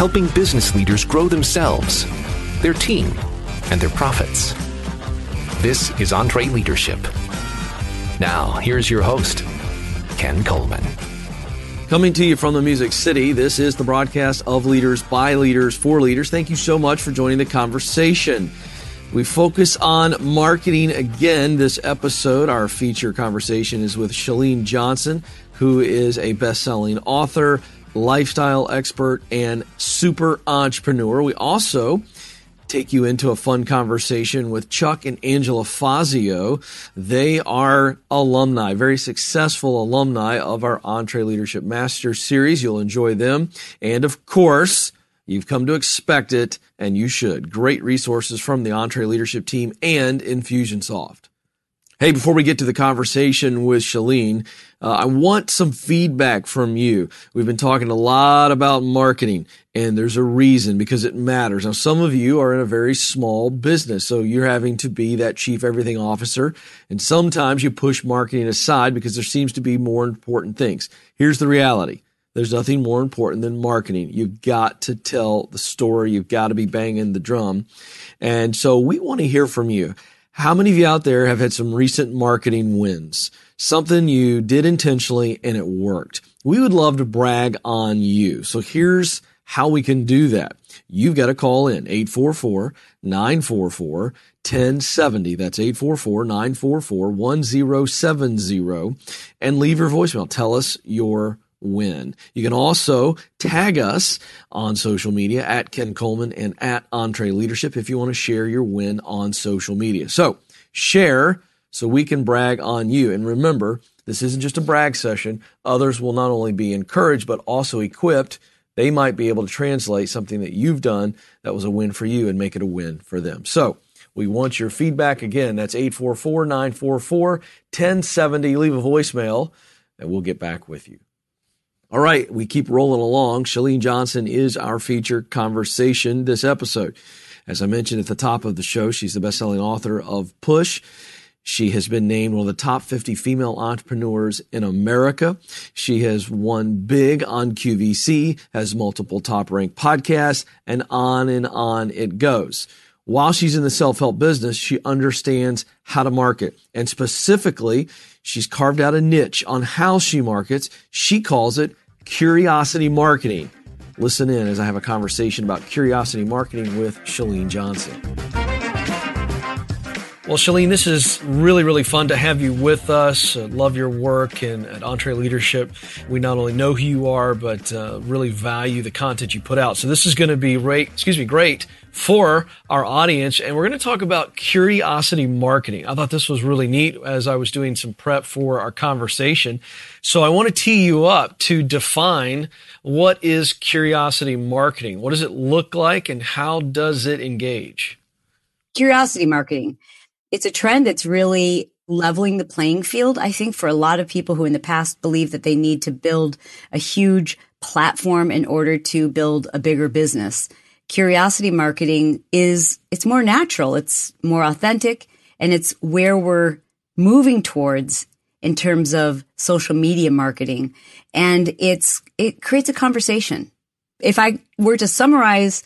helping business leaders grow themselves, their team, and their profits. This is EntreLeadership. Now, here's your host, Ken Coleman. Coming to you from the Music City, this is the broadcast of Leaders by Leaders for Leaders. Thank you so much for joining the conversation. We focus on marketing again this episode. Our feature conversation is with Chalene Johnson, who is a best selling author, lifestyle expert, and super entrepreneur. We also take you into a fun conversation with Chuck and Angela Fazio. They are alumni, very successful alumni of our EntreLeadership Master Series. You'll enjoy them. And of course, You've come to expect it, and you should. Great resources from the EntreLeadership team and Infusionsoft. Hey, before we get to the conversation with Chalene, uh, I want some feedback from you. We've been talking a lot about marketing, and there's a reason because it matters. Now, some of you are in a very small business, so you're having to be that chief everything officer, and sometimes you push marketing aside because there seems to be more important things. Here's the reality there's nothing more important than marketing. You've got to tell the story. You've got to be banging the drum. And so we want to hear from you. How many of you out there have had some recent marketing wins? Something you did intentionally and it worked. We would love to brag on you. So here's how we can do that. You've got to call in 844-944-1070. That's 844-944-1070 and leave your voicemail. Tell us your win. You can also tag us on social media at Ken Coleman and at EntreLeadership if you want to share your win on social media. So share so we can brag on you. And remember, this isn't just a brag session. Others will not only be encouraged, but also equipped. They might be able to translate something that you've done that was a win for you and make it a win for them. So we want your feedback. Again, that's 844 944 1070. Leave a voicemail and we'll get back with you. All right, we keep rolling along. Chalene Johnson is our feature conversation this episode. As I mentioned at the top of the show, she's the best-selling author of Push. She has been named one of the top 50 female entrepreneurs in America. She has won big on QVC, has multiple top ranked podcasts, and on and on it goes. While she's in the self-help business, she understands how to market. And specifically, she's carved out a niche on how she markets. She calls it curiosity marketing. Listen in as I have a conversation about curiosity marketing with Chalene Johnson. Well, Chalene, this is really, really fun to have you with us. Uh, love your work and at EntreLeadership. We not only know who you are, but uh, really value the content you put out. So this is going to be great, excuse me, great for our audience. And we're going to talk about curiosity marketing. I thought this was really neat as I was doing some prep for our conversation. So I want to tee you up to define what is curiosity marketing? What does it look like and how does it engage? Curiosity marketing it's a trend that's really leveling the playing field, I think, for a lot of people who in the past believe that they need to build a huge platform in order to build a bigger business. Curiosity marketing is, it's more natural. It's more authentic and it's where we're moving towards in terms of social media marketing. And it's, it creates a conversation. If I were to summarize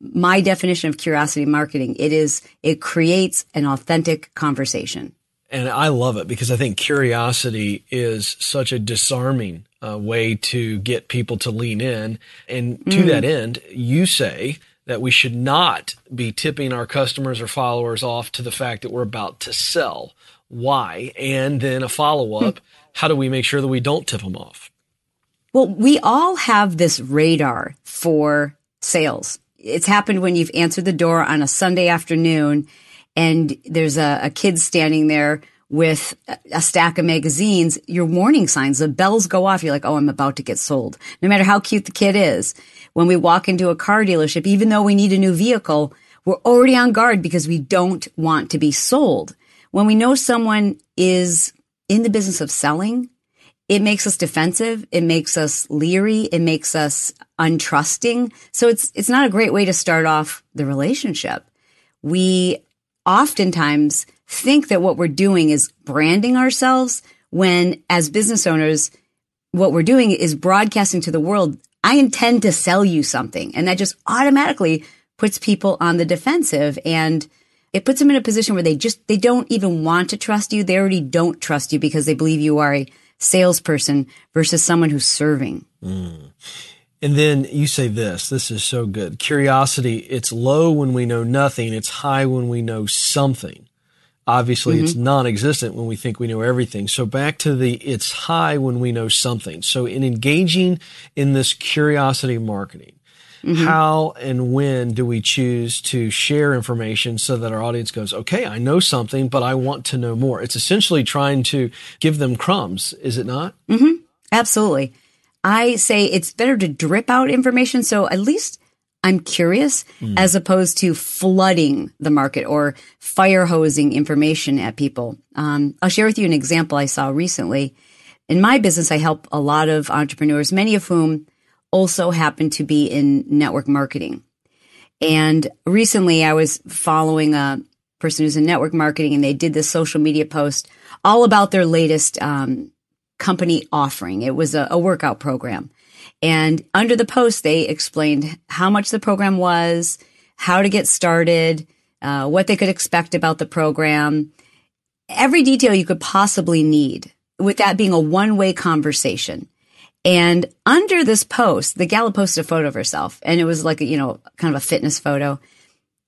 my definition of curiosity marketing. It is, it creates an authentic conversation. And I love it because I think curiosity is such a disarming uh, way to get people to lean in. And to mm. that end, you say that we should not be tipping our customers or followers off to the fact that we're about to sell. Why? And then a follow up. how do we make sure that we don't tip them off? Well, we all have this radar for sales it's happened when you've answered the door on a Sunday afternoon and there's a, a kid standing there with a stack of magazines, your warning signs, the bells go off. You're like, oh, I'm about to get sold. No matter how cute the kid is. When we walk into a car dealership, even though we need a new vehicle, we're already on guard because we don't want to be sold. When we know someone is in the business of selling, it makes us defensive. It makes us leery. It makes us untrusting. So it's, it's not a great way to start off the relationship. We oftentimes think that what we're doing is branding ourselves when as business owners, what we're doing is broadcasting to the world. I intend to sell you something. And that just automatically puts people on the defensive and it puts them in a position where they just, they don't even want to trust you. They already don't trust you because they believe you are a salesperson versus someone who's serving. Mm. And then you say this, this is so good. Curiosity, it's low when we know nothing. It's high when we know something. Obviously, mm-hmm. it's non-existent when we think we know everything. So back to the, it's high when we know something. So in engaging in this curiosity marketing, mm-hmm. how and when do we choose to share information so that our audience goes, okay, I know something, but I want to know more. It's essentially trying to give them crumbs, is it not? Mm-hmm. Absolutely. I say it's better to drip out information. So at least I'm curious mm. as opposed to flooding the market or fire hosing information at people. Um, I'll share with you an example I saw recently. In my business, I help a lot of entrepreneurs, many of whom also happened to be in network marketing. And recently I was following a person who's in network marketing and they did this social media post all about their latest um, company offering. It was a, a workout program. And under the post, they explained how much the program was, how to get started, uh, what they could expect about the program, every detail you could possibly need, with that being a one way conversation. And under this post, the gal posted a photo of herself, and it was like, a, you know, kind of a fitness photo.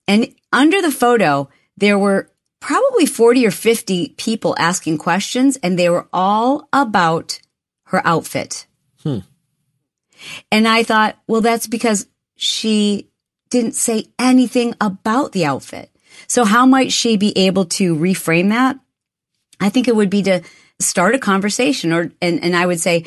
And under the photo, there were probably 40 or 50 people asking questions, and they were all about her outfit. Hmm. And I thought, well, that's because she didn't say anything about the outfit. So how might she be able to reframe that? I think it would be to start a conversation or, and, and I would say,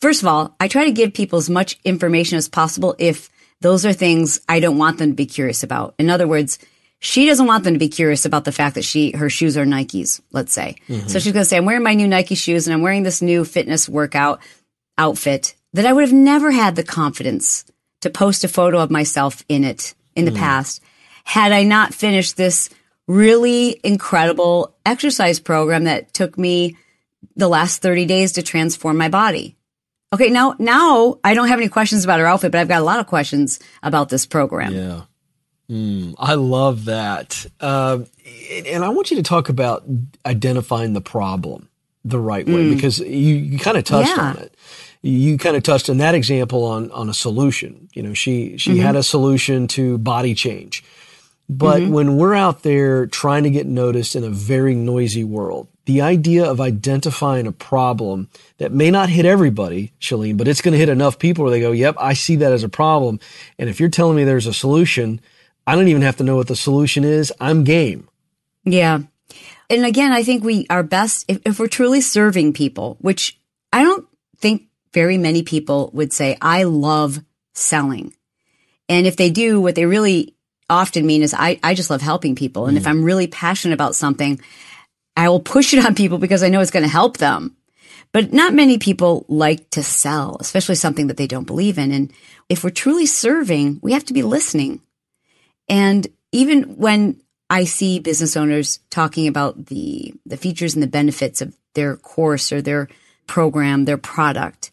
first of all, I try to give people as much information as possible if those are things I don't want them to be curious about. In other words, she doesn't want them to be curious about the fact that she her shoes are Nikes, let's say. Mm-hmm. So she's going to say, "I'm wearing my new Nike shoes and I'm wearing this new fitness workout outfit that I would have never had the confidence to post a photo of myself in it in the mm. past had I not finished this really incredible exercise program that took me the last 30 days to transform my body. Okay, now now I don't have any questions about her outfit, but I've got a lot of questions about this program. Yeah. Mm, I love that. Uh, and I want you to talk about identifying the problem the right way mm. because you, you kind of touched yeah. on it you kind of touched on that example on on a solution. You know, she she mm-hmm. had a solution to body change. But mm-hmm. when we're out there trying to get noticed in a very noisy world, the idea of identifying a problem that may not hit everybody, Chalene, but it's going to hit enough people where they go, yep, I see that as a problem. And if you're telling me there's a solution, I don't even have to know what the solution is. I'm game. Yeah. And again, I think we are best if, if we're truly serving people, which I don't think very many people would say, I love selling. And if they do, what they really often mean is, I, I just love helping people. And mm. if I'm really passionate about something, I will push it on people because I know it's going to help them. But not many people like to sell, especially something that they don't believe in. And if we're truly serving, we have to be listening. And even when I see business owners talking about the, the features and the benefits of their course or their program, their product,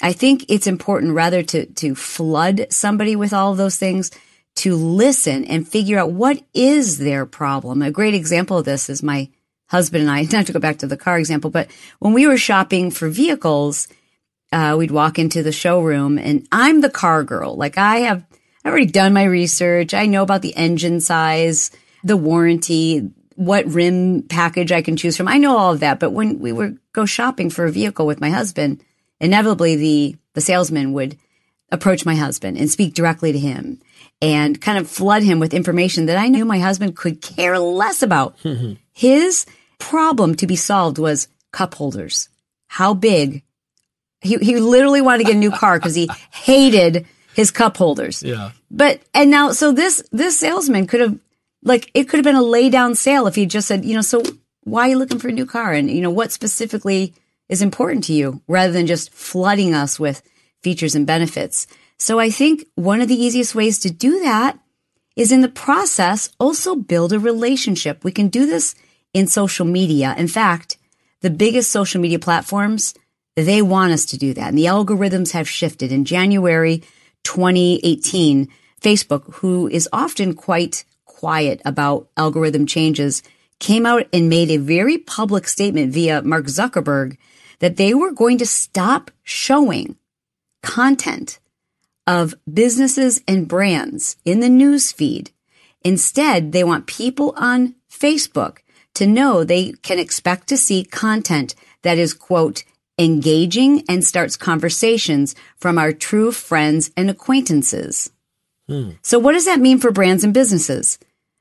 I think it's important rather to, to flood somebody with all of those things, to listen and figure out what is their problem. A great example of this is my husband and I, not to go back to the car example, but when we were shopping for vehicles, uh, we'd walk into the showroom and I'm the car girl. Like I have, I've already done my research. I know about the engine size, the warranty, what rim package I can choose from. I know all of that. But when we would go shopping for a vehicle with my husband, inevitably the, the salesman would approach my husband and speak directly to him and kind of flood him with information that I knew my husband could care less about. His problem to be solved was cup holders. How big? He, he literally wanted to get a new car because he hated his cup holders. Yeah. But, and now, so this, this salesman could have, like, it could have been a lay down sale if he just said, you know, so why are you looking for a new car? And, you know, what specifically is important to you rather than just flooding us with features and benefits. So I think one of the easiest ways to do that is in the process also build a relationship. We can do this in social media. In fact, the biggest social media platforms they want us to do that. And the algorithms have shifted. In January 2018, Facebook, who is often quite quiet about algorithm changes, came out and made a very public statement via Mark Zuckerberg that they were going to stop showing content of businesses and brands in the news feed. Instead, they want people on Facebook to know they can expect to see content that is, quote, engaging and starts conversations from our true friends and acquaintances. Hmm. So what does that mean for brands and businesses?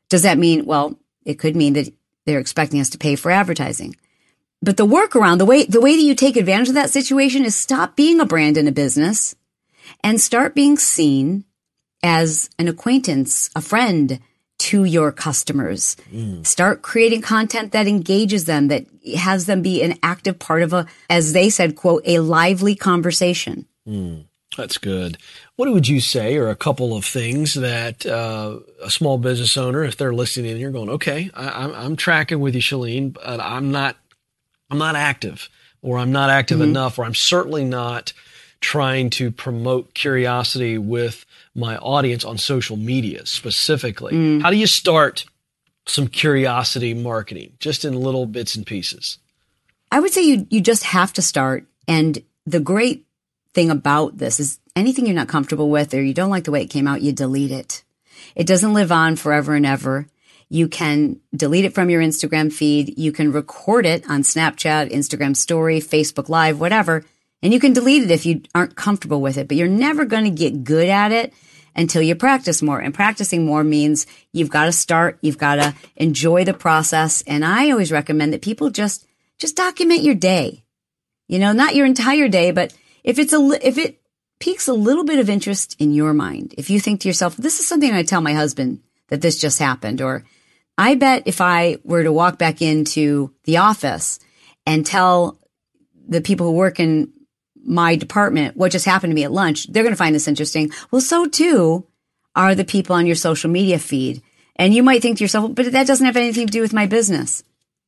Does that mean, well, it could mean that they're expecting us to pay for advertising. But the workaround, the way, the way that you take advantage of that situation is stop being a brand in a business and start being seen as an acquaintance, a friend to your customers. Mm. Start creating content that engages them, that has them be an active part of a, as they said, quote, a lively conversation. Mm. That's good. What would you say are a couple of things that uh, a small business owner, if they're listening and you're going, okay, I, am tracking with you, Chalene, but I'm not, I'm not active, or I'm not active mm-hmm. enough, or I'm certainly not trying to promote curiosity with my audience on social media specifically. Mm. How do you start some curiosity marketing, just in little bits and pieces? I would say you you just have to start, and the great thing about this is anything you're not comfortable with or you don't like the way it came out, you delete it. It doesn't live on forever and ever. You can delete it from your Instagram feed. You can record it on Snapchat, Instagram story, Facebook live, whatever. And you can delete it if you aren't comfortable with it, but you're never going to get good at it until you practice more. And practicing more means you've got to start. You've got to enjoy the process. And I always recommend that people just, just document your day. You know, not your entire day, but if it's a, if it piques a little bit of interest in your mind, if you think to yourself, this is something I tell my husband that this just happened, or I bet if I were to walk back into the office and tell the people who work in my department what just happened to me at lunch, they're going to find this interesting. Well, so too are the people on your social media feed. And you might think to yourself, but that doesn't have anything to do with my business.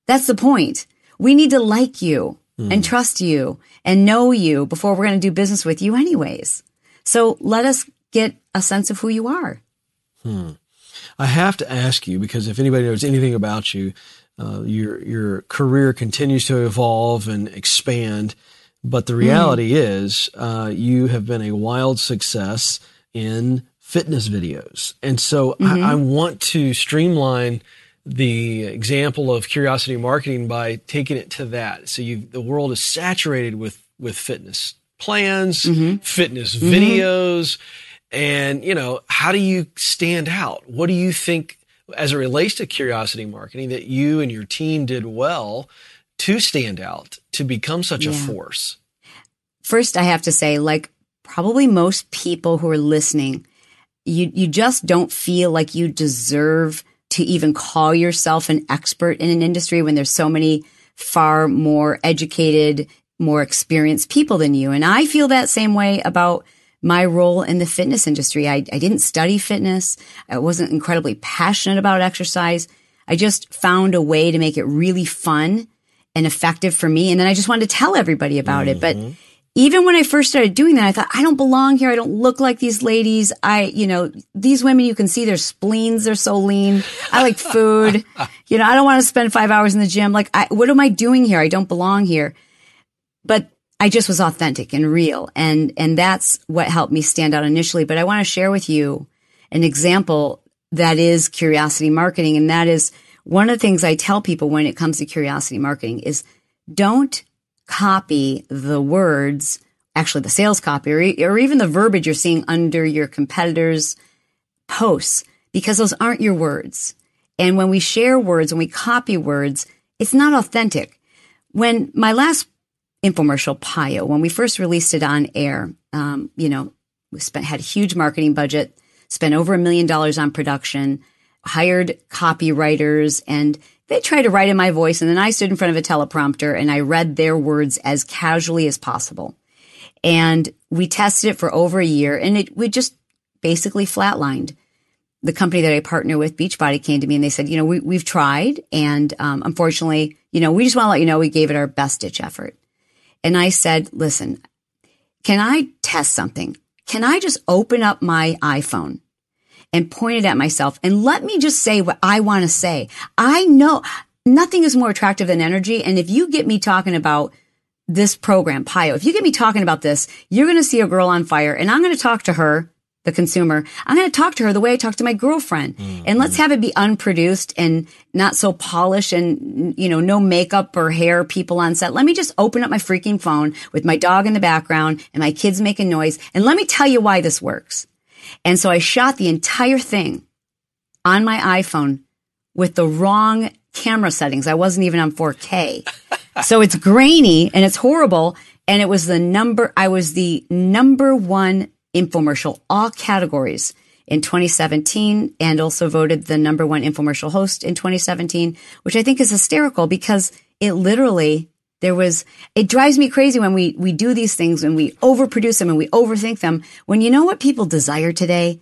That's the point. We need to like you mm. and trust you and know you before we're going to do business with you anyways. So let us get a sense of who you are. Hmm. I have to ask you because if anybody knows anything about you, uh, your your career continues to evolve and expand. But the reality mm. is, uh, you have been a wild success in fitness videos, and so mm-hmm. I, I want to streamline the example of curiosity marketing by taking it to that. So you, the world is saturated with, with fitness plans, mm-hmm. fitness mm-hmm. videos. And, you know, how do you stand out? What do you think as it relates to curiosity marketing that you and your team did well to stand out, to become such yeah. a force? First, I have to say, like probably most people who are listening, you, you just don't feel like you deserve to even call yourself an expert in an industry when there's so many far more educated, more experienced people than you. And I feel that same way about my role in the fitness industry. I, I didn't study fitness. I wasn't incredibly passionate about exercise. I just found a way to make it really fun and effective for me. And then I just wanted to tell everybody about mm-hmm. it. But mm-hmm even when I first started doing that, I thought, I don't belong here. I don't look like these ladies. I, you know, these women, you can see their spleens. They're so lean. I like food. you know, I don't want to spend five hours in the gym. Like, I, what am I doing here? I don't belong here. But I just was authentic and real. And, and that's what helped me stand out initially. But I want to share with you an example that is curiosity marketing. And that is one of the things I tell people when it comes to curiosity marketing is don't copy the words, actually the sales copy or, or even the verbiage you're seeing under your competitors' posts because those aren't your words. And when we share words, when we copy words, it's not authentic. When my last infomercial, PiYo, when we first released it on air, um, you know, we spent, had a huge marketing budget, spent over a million dollars on production, hired copywriters and they tried to write in my voice and then I stood in front of a teleprompter and I read their words as casually as possible. And we tested it for over a year and it we just basically flatlined. The company that I partner with, Beachbody, came to me and they said, you know, we, we've tried and um, unfortunately, you know, we just want to let you know we gave it our best ditch effort. And I said, listen, can I test something? Can I just open up my iPhone and pointed at myself and let me just say what I want to say? I know nothing is more attractive than energy. And if you get me talking about this program, PiYo, if you get me talking about this, you're going to see a girl on fire and I'm going to talk to her the consumer, I'm going to talk to her the way I talk to my girlfriend. Mm-hmm. And let's have it be unproduced and not so polished and, you know, no makeup or hair people on set. Let me just open up my freaking phone with my dog in the background and my kids making noise. And let me tell you why this works. And so I shot the entire thing on my iPhone with the wrong camera settings. I wasn't even on 4K. so it's grainy and it's horrible. And it was the number, I was the number one infomercial, all categories in 2017 and also voted the number one infomercial host in 2017, which I think is hysterical because it literally there was it drives me crazy when we we do these things and we overproduce them and we overthink them when you know what people desire today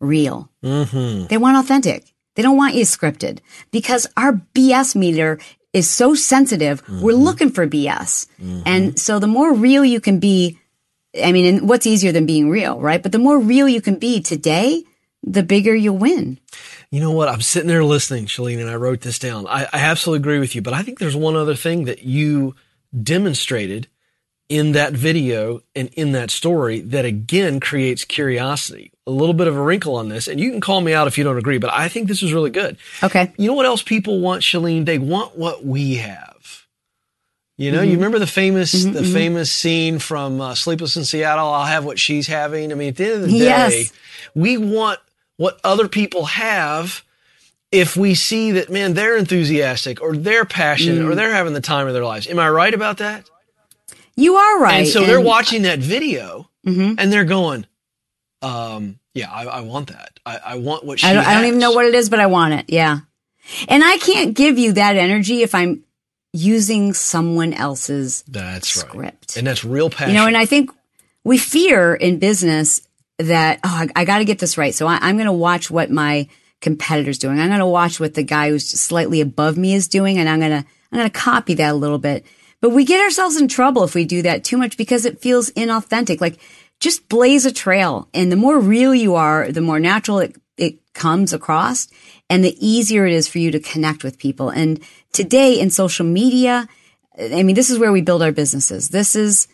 real mm-hmm. they want authentic they don't want you scripted because our bs meter is so sensitive mm-hmm. we're looking for bs mm-hmm. and so the more real you can be I mean, and what's easier than being real, right? But the more real you can be today, the bigger you'll win. You know what? I'm sitting there listening, Chalene, and I wrote this down. I, I absolutely agree with you, but I think there's one other thing that you demonstrated in that video and in that story that again creates curiosity. A little bit of a wrinkle on this, and you can call me out if you don't agree, but I think this is really good. Okay. You know what else people want, Chalene? They want what we have. You know, mm-hmm. you remember the famous mm-hmm, the mm-hmm. famous scene from uh, Sleepless in Seattle. I'll have what she's having. I mean, at the end of the day, yes. we want what other people have. If we see that, man, they're enthusiastic or they're passionate mm. or they're having the time of their lives. Am I right about that? You are right. And so and they're watching that video mm-hmm. and they're going, um, yeah, I, I, want that. I, I want what she I don't, I don't even know what it is, but I want it. Yeah. And I can't give you that energy if I'm using someone else's that's script. Right. And that's real passion. You know, and I think we fear in business that, oh, I, I got to get this right. So I, I'm going to watch what my competitor's doing. I'm going to watch what the guy who's slightly above me is doing and I'm going to, I'm going to copy that a little bit. But we get ourselves in trouble if we do that too much because it feels inauthentic. Like just blaze a trail. And the more real you are, the more natural it, it comes across and the easier it is for you to connect with people. And today in social media, I mean, this is where we build our businesses. This is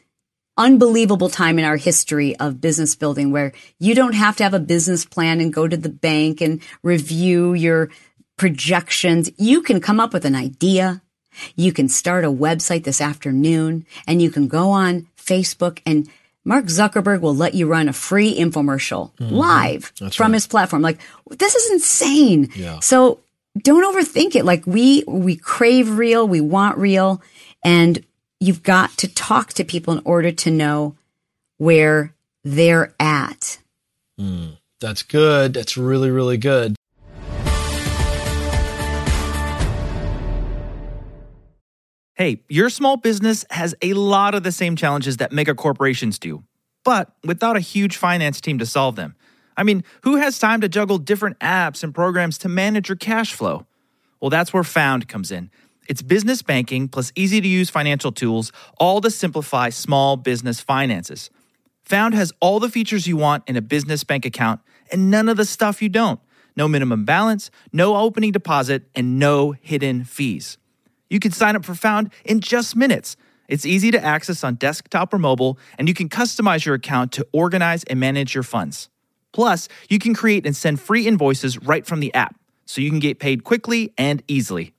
unbelievable time in our history of business building where you don't have to have a business plan and go to the bank and review your projections. You can come up with an idea. You can start a website this afternoon and you can go on Facebook and Mark Zuckerberg will let you run a free infomercial mm-hmm. live That's from right. his platform. Like, this is insane. Yeah. So don't overthink it. Like we, we crave real, we want real, and you've got to talk to people in order to know where they're at. Mm, that's good. That's really, really good. Hey, your small business has a lot of the same challenges that mega corporations do, but without a huge finance team to solve them. I mean, who has time to juggle different apps and programs to manage your cash flow? Well, that's where Found comes in. It's business banking plus easy to use financial tools, all to simplify small business finances. Found has all the features you want in a business bank account and none of the stuff you don't. No minimum balance, no opening deposit, and no hidden fees. You can sign up for Found in just minutes. It's easy to access on desktop or mobile, and you can customize your account to organize and manage your funds. Plus, you can create and send free invoices right from the app, so you can get paid quickly and easily.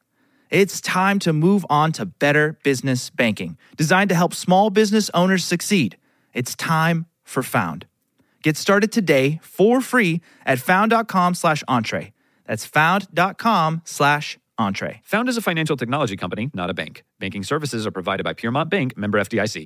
It's time to move on to better business banking, designed to help small business owners succeed. It's time for Found. Get started today for free at found.com slash entree. That's found.com slash entree. Found is a financial technology company, not a bank. Banking services are provided by Piermont Bank, member FDIC.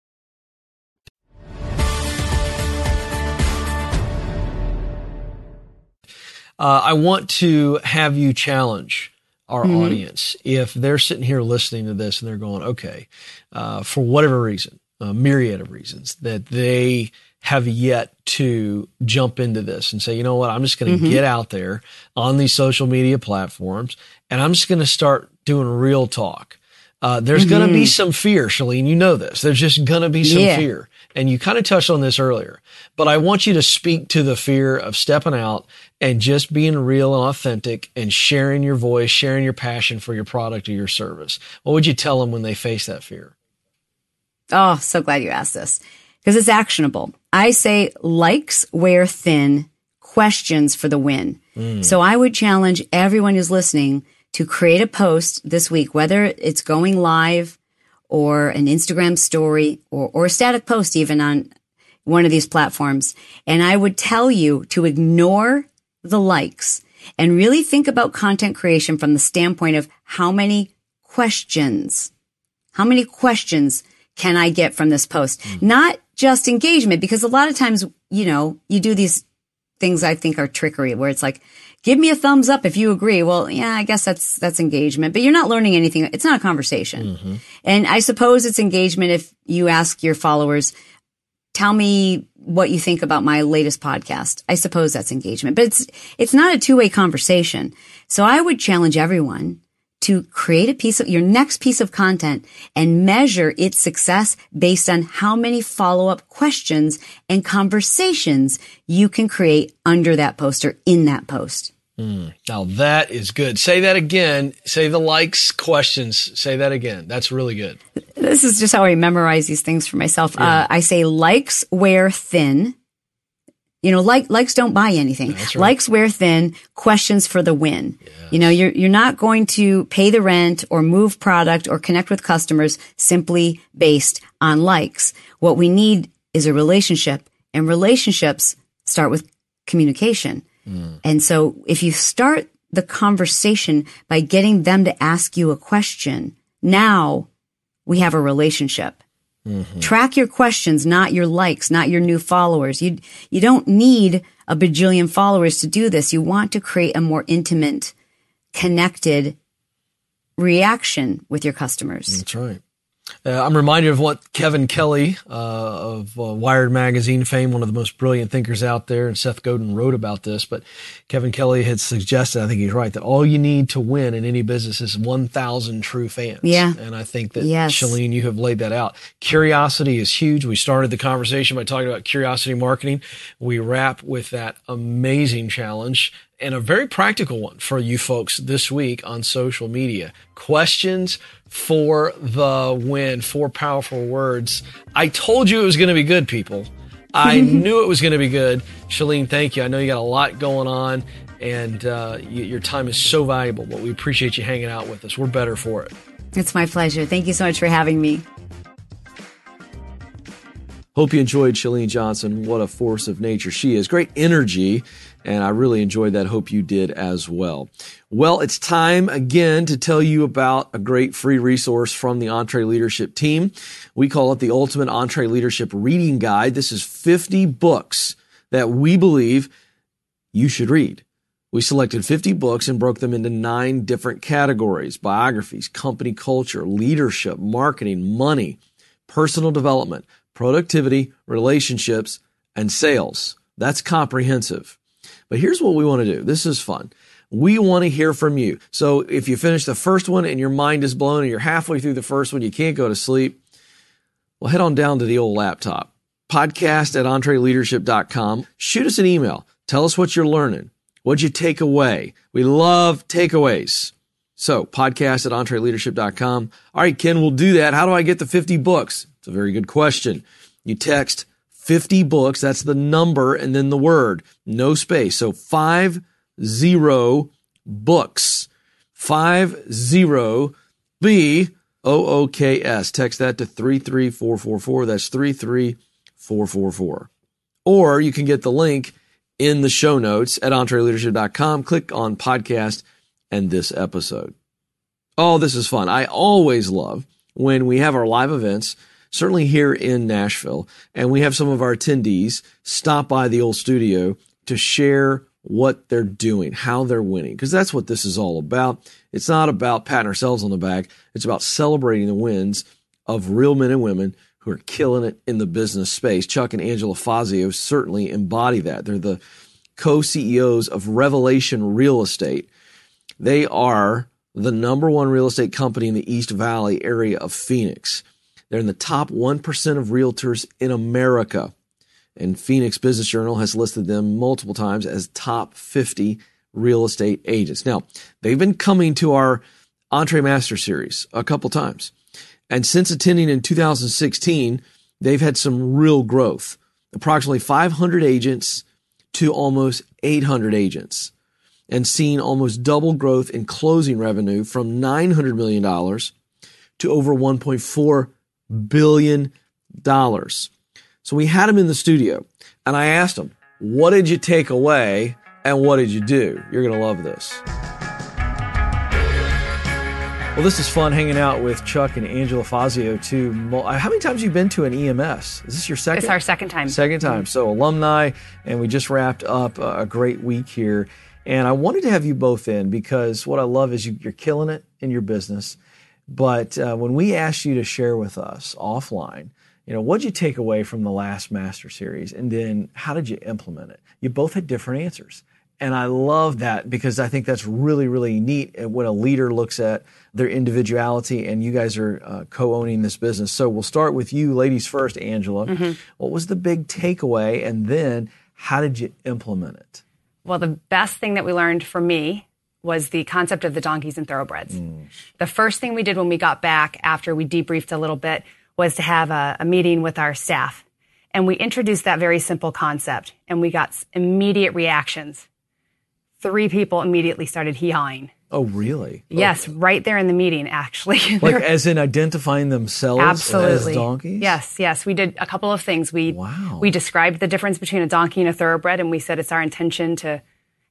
Uh, I want to have you challenge our mm-hmm. audience if they're sitting here listening to this and they're going, okay, uh, for whatever reason, a myriad of reasons that they have yet to jump into this and say, you know what, I'm just going to mm-hmm. get out there on these social media platforms and I'm just going to start doing real talk. Uh, there's mm-hmm. going to be some fear, Chalene. You know this. There's just going to be some yeah. fear. And you kind of touched on this earlier, but I want you to speak to the fear of stepping out and just being real and authentic and sharing your voice, sharing your passion for your product or your service. What would you tell them when they face that fear? Oh, so glad you asked this because it's actionable. I say likes wear thin, questions for the win. Mm. So I would challenge everyone who's listening to create a post this week, whether it's going live or an Instagram story or, or a static post even on one of these platforms. And I would tell you to ignore the likes and really think about content creation from the standpoint of how many questions, how many questions can I get from this post? Mm. Not just engagement, because a lot of times, you know, you do these things I think are trickery where it's like, give me a thumbs up if you agree. Well, yeah, I guess that's, that's engagement, but you're not learning anything. It's not a conversation. Mm-hmm. And I suppose it's engagement if you ask your followers, tell me what you think about my latest podcast. I suppose that's engagement, but it's, it's not a two way conversation. So I would challenge everyone to create a piece of your next piece of content and measure its success based on how many follow up questions and conversations you can create under that post or in that post. Mm, now that is good. Say that again. Say the likes questions. Say that again. That's really good. This is just how I memorize these things for myself. Yeah. Uh, I say likes wear thin. You know, like likes don't buy anything. Right. Likes wear thin. Questions for the win. Yes. You know, you're you're not going to pay the rent or move product or connect with customers simply based on likes. What we need is a relationship, and relationships start with communication. And so, if you start the conversation by getting them to ask you a question, now we have a relationship. Mm-hmm. Track your questions, not your likes, not your new followers. You, you don't need a bajillion followers to do this. You want to create a more intimate, connected reaction with your customers. That's right. Uh, I'm reminded of what Kevin Kelly uh, of uh, Wired magazine fame, one of the most brilliant thinkers out there, and Seth Godin wrote about this. But Kevin Kelly had suggested, I think he's right, that all you need to win in any business is 1,000 true fans. Yeah. And I think that, yes. Chalene, you have laid that out. Curiosity is huge. We started the conversation by talking about curiosity marketing. We wrap with that amazing challenge and a very practical one for you folks this week on social media. Questions for the win. Four powerful words. I told you it was going to be good, people. I knew it was going to be good. Chalene, thank you. I know you got a lot going on, and uh, you, your time is so valuable, but we appreciate you hanging out with us. We're better for it. It's my pleasure. Thank you so much for having me. Hope you enjoyed Chalene Johnson. What a force of nature she is. Great energy and I really enjoyed that. Hope you did as well. Well, it's time again to tell you about a great free resource from the EntreLeadership team. We call it the Ultimate EntreLeadership Reading Guide. This is 50 books that we believe you should read. We selected 50 books and broke them into nine different categories biographies, company culture, leadership, marketing, money, personal development, productivity, relationships, and sales. That's comprehensive. But here's what we want to do this is fun. We want to hear from you. So if you finish the first one and your mind is blown and you're halfway through the first one, you can't go to sleep, well, head on down to the old laptop. Podcast at entreleadership.com. Shoot us an email. Tell us what you're learning. What'd you take away? We love takeaways. So, podcast at entreleadership.com. All right, Ken, we'll do that. How do I get the 50 books? It's a very good question. You text 50 books. That's the number and then the word. No space. So, five zero books. Five zero B O O K S. Text that to 33444. That's 33444. Or you can get the link in the show notes at entreleadership.com. Click on podcast and this episode. Oh, this is fun. I always love when we have our live events, certainly here in Nashville, and we have some of our attendees stop by the old studio to share what they're doing, how they're winning, because that's what this is all about. It's not about patting ourselves on the back. It's about celebrating the wins of real men and women who are killing it in the business space. Chuck and Angela Fazio certainly embody that. They're the co-CEOs of Revelation Real Estate. They are the number one real estate company in the East Valley area of Phoenix. They're in the top 1% of realtors in America. And Phoenix Business Journal has listed them multiple times as top 50 real estate agents. Now, they've been coming to our Entre Master series a couple times. And since attending in 2016, they've had some real growth. Approximately 500 agents to almost 800 agents and seen almost double growth in closing revenue from $900 million to over $1.4 billion. dollars. So we had him in the studio and I asked him, what did you take away and what did you do? You're going to love this. Well, this is fun hanging out with Chuck and Angela Fazio too. Uh, how many times have you been to an EMS? Is this your second? It's our second time. Second time. So alumni, and we just wrapped up a great week here. And I wanted to have you both in because what I love is you, are killing it in your business. But uh, when we asked you to share with us offline, you know, what did you take away from the last Master Series? And then how did you implement it? You both had different answers. And I love that because I think that's really, really neat And when a leader looks at their individuality and you guys are uh, co-owning this business. So we'll start with you ladies first, Angela. Mm-hmm. What was the big takeaway? And then how did you implement it? Well, the best thing that we learned for me was the concept of the donkeys and thoroughbreds. Mm. The first thing we did when we got back after we debriefed a little bit was to have a, a meeting with our staff. And we introduced that very simple concept and we got immediate reactions three people immediately started hee-hawing. Oh, really? Yes, okay. right there in the meeting, actually. like as in identifying themselves Absolutely. as donkeys? Yes, yes. We did a couple of things. We wow. we described the difference between a donkey and a thoroughbred, and we said it's our intention to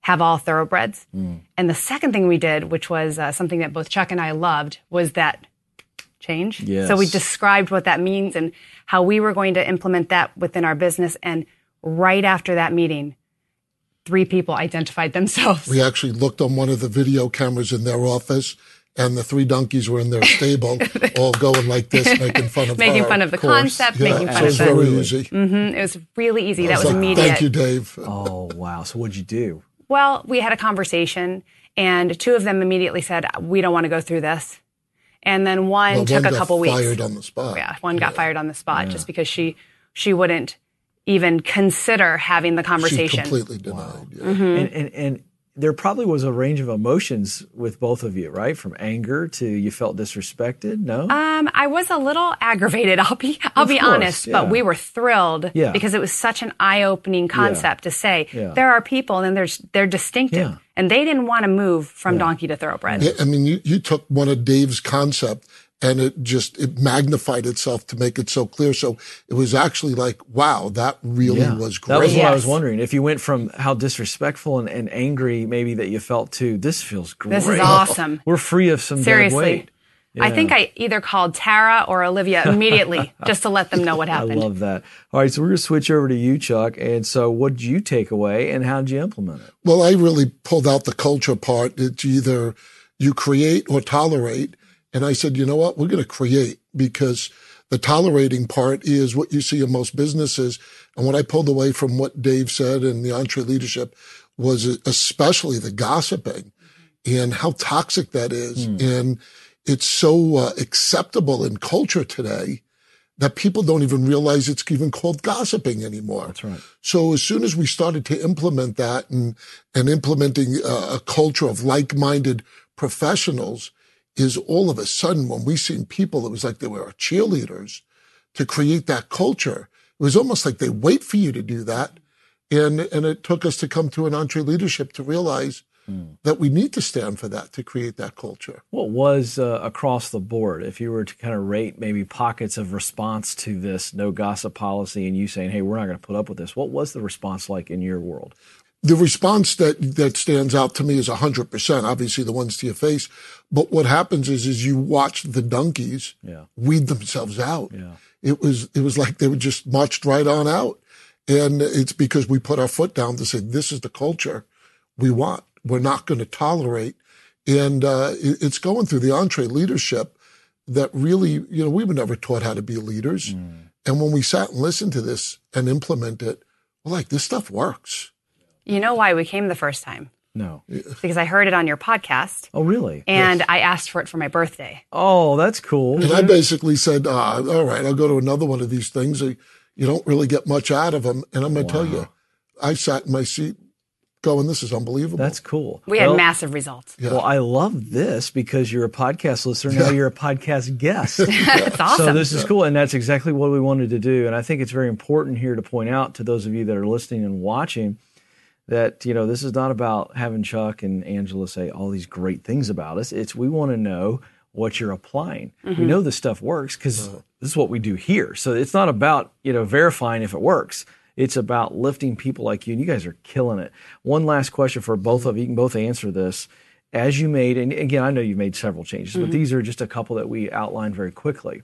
have all thoroughbreds. Mm. And the second thing we did, which was uh, something that both Chuck and I loved, was that change. Yes. So we described what that means and how we were going to implement that within our business. And right after that meeting, three people identified themselves. We actually looked on one of the video cameras in their office and the three donkeys were in their stable, all going like this, making fun of making fun of the course. concept, yeah. making fun so it was of very the, easy. Mm-hmm. It was really easy. That was, was like, immediate. Thank you, Dave. Oh wow! So what'd you do? Well, we had a conversation, and two of them immediately said, "We don't want to go through this." And then one well, took one a couple got weeks. Fired on the spot. Yeah, one got fired on the spot Yeah. just because she she wouldn't even consider having the She conversation. completely denied. Yeah. Mm-hmm. And, and and there probably was a range of emotions with both of you, right? From anger to you felt disrespected. No. Um, I was a little aggravated. I'll be, I'll Of be course, honest, yeah. but we were thrilled Yeah. because it was such an eye-opening concept to say Yeah. there are people and there's they're distinctive, Yeah. and they didn't want to move from donkey to thoroughbred. Yeah, I mean, you, you took one of Dave's concept and it just, it magnified itself to make it so clear. So it was actually like, wow, that really Yeah. was great. That was what I was wondering. If you went from how disrespectful and, and angry maybe that you felt to this feels great. This is awesome. We're free of some dead Seriously. weight. I think I either called Tara or Olivia immediately just to let them know what happened. I love that. All right, so we're going to switch over to you, Chuck. And so, what did you take away, and how did you implement it? Well, I really pulled out the culture part. It's either you create or tolerate. And I said, you know what? We're going to create because the tolerating part is what you see in most businesses. And what I pulled away from what Dave said and the EntreLeadership was especially the gossiping and how toxic that is. And it's so uh, acceptable in culture today that people don't even realize it's even called gossiping anymore. That's right. So as soon as we started to implement that and and implementing a, a culture of like-minded professionals, is all of a sudden when we seen people, it was like they were our cheerleaders to create that culture. It was almost like they wait for you to do that, and and it took us to come to an EntreLeadership to realize that we need to stand for that to create that culture. What was uh, across the board, if you were to kind of rate maybe pockets of response to this no gossip policy and you saying, hey, we're not going to put up with this, what was the response like in your world? The response that that stands out to me is 100% obviously the ones to your face. But what happens is is you watch the donkeys Yeah. weed themselves out. Yeah. it was it was like they were just marched right on out. And it's because we put our foot down to say this is the culture we want. We're not going to tolerate. And uh, it's going through the EntreLeadership that really you know we were never taught how to be leaders. And when we sat and listened to this and implement it we're like this stuff works You know why we came the first time? No. Because I heard it on your podcast Oh, really? and I asked for it for my birthday. Oh, that's cool. And I basically said, uh, all right, I'll go to another one of these things. Uh, You don't really get much out of them. And I'm going to tell you, I sat in my seat going, this is unbelievable. That's cool. We had Well, massive results. Well, I love this because you're a podcast listener. Now you're a podcast guest. It's awesome. So this is cool, and that's exactly what we wanted to do. And I think it's very important here to point out to those of you that are listening and watching that you know this is not about having Chuck and Angela say all these great things about us. It's we want to know what you're applying. We mm-hmm. know this stuff works because this is what we do here. So it's not about you know verifying if it works. It's about lifting people like you, and you guys are killing it. One last question for both of you. You can both answer this. As you made, and again, I know you've made several changes, but mm-hmm. these are just a couple that we outlined very quickly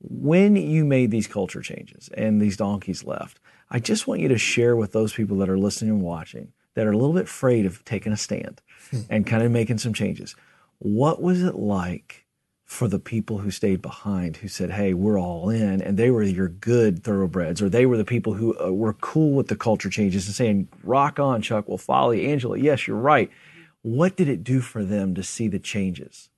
when you made these culture changes and these donkeys left, I just want you to share with those people that are listening and watching that are a little bit afraid of taking a stand and kind of making some changes. What was it like for the people who stayed behind, who said, "Hey, we're all in," and they were your good thoroughbreds, or they were the people who uh, were cool with the culture changes and saying, "Rock on, Chuck. We'll follow you, Angela. Yes, you're right." What did it do for them to see the changes?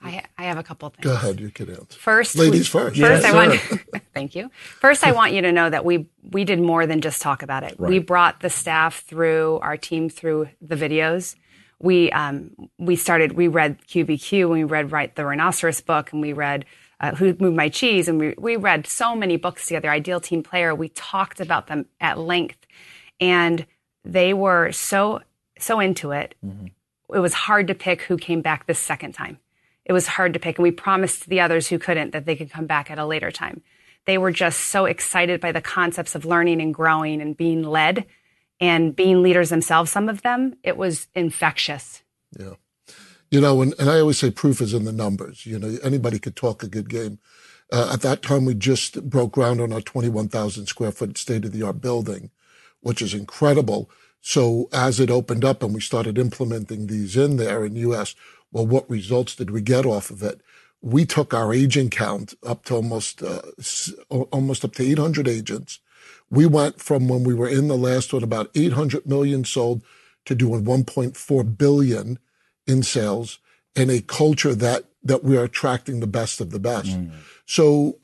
I, I have a couple things. Go ahead, you can answer. First, Ladies we- first. First, Yes, I want. sir. thank you. First, I want you to know that we we did more than just talk about it. We brought the staff through our team through the videos. We um, we started. We read QBQ and we read Write the Rhinoceros book and we read uh, Who Moved My Cheese and we we read so many books together. Ideal Team Player. We talked about them at length, and they were so so into it. It was hard to pick who came back the second time it was hard to pick. And we promised the others who couldn't that they could come back at a later time. They were just so excited by the concepts of learning and growing and being led and being leaders themselves. Some of them, it was infectious. Yeah. You know, and, and I always say proof is in the numbers. You know, anybody could talk a good game. Uh, at that time, we just broke ground on our 21,000 square foot state of the art building, which is incredible. So as it opened up and we started implementing these in there, in the US, well, what results did we get off of it? We took our agent count up to almost, uh, almost up to 800 agents. We went from when we were in the last one about 800 million sold to doing 1.4 billion in sales and a culture that that we are attracting the best of the best. So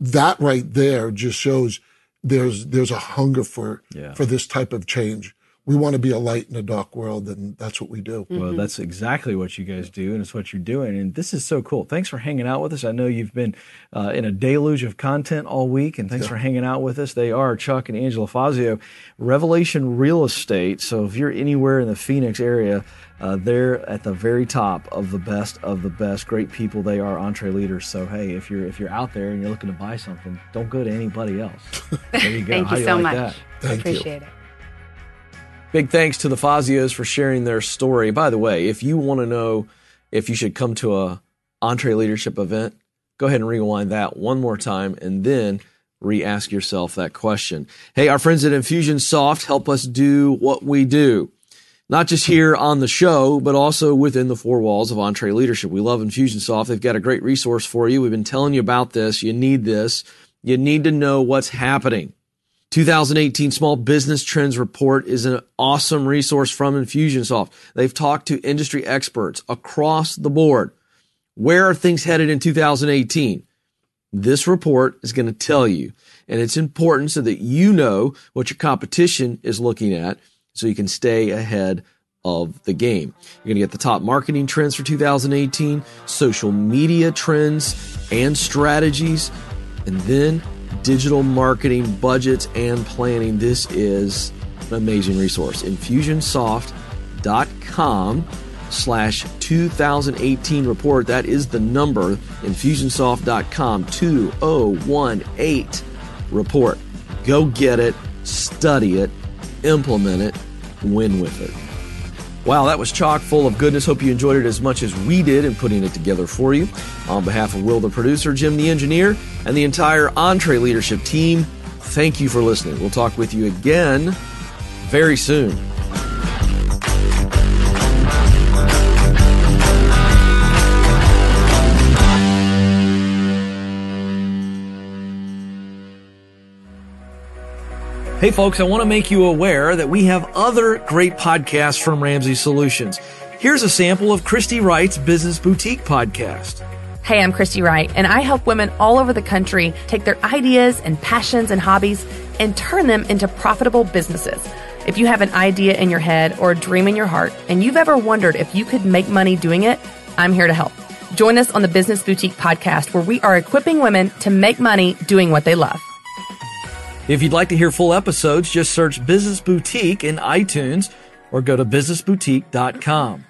that right there just shows there's there's a hunger for Yeah. for this type of change. We want to be a light in a dark world, and that's what we do. Well, that's exactly what you guys do, and it's what you're doing. And this is so cool. Thanks for hanging out with us. I know you've been uh, in a deluge of content all week, and thanks for hanging out with us. They are Chuck and Angela Fazio, Revelation Real Estate. So if you're anywhere in the Phoenix area, uh, they're at the very top of the best of the best. Great people. They are EntreLeaders. So hey, if you're if you're out there and you're looking to buy something, don't go to anybody else. There you go. Thank How you do so like much. that? I Thank you. appreciate it. Big thanks to the Fazios for sharing their story. By the way, if you want to know if you should come to a EntreLeadership event? Go ahead and rewind that one more time and then re ask yourself that question. Hey, our friends at Infusionsoft help us do what we do. Not just here on the show, but also within the four walls of EntreLeadership. We love Infusionsoft. They've got a great resource for you. We've been telling you about this. You need this. You need to know what's happening. 2018 Small Business Trends Report is an awesome resource from Infusionsoft. They've talked to industry experts across the board. Where are things headed in 2018? This report is going to tell you, and it's important so that you know what your competition is looking at so you can stay ahead of the game. You're going to get the top marketing trends for 2018, social media trends and strategies, and then digital marketing budgets and planning. This is an amazing resource. Infusionsoft.com slash 2018 report. That is the number, infusionsoft.com 2018 report. Go get it, study it, implement it, win with it. Wow, that was chock full of goodness. Hope you enjoyed it as much as we did in putting it together for you. On behalf of Will, the producer, Jim, the engineer, and the entire EntreLeadership team, thank you for listening. We'll talk with you again very soon. Hey, folks, I want to make you aware that we have other great podcasts from Ramsey Solutions. Here's a sample of Christy Wright's Business Boutique podcast. Hey, I'm Christy Wright, and I help women all over the country take their ideas and passions and hobbies and turn them into profitable businesses. If you have an idea in your head or a dream in your heart, and you've ever wondered if you could make money doing it, I'm here to help. Join us on the Business Boutique podcast, where we are equipping women to make money doing what they love. If you'd like to hear full episodes, just search Business Boutique in iTunes or go to businessboutique.com.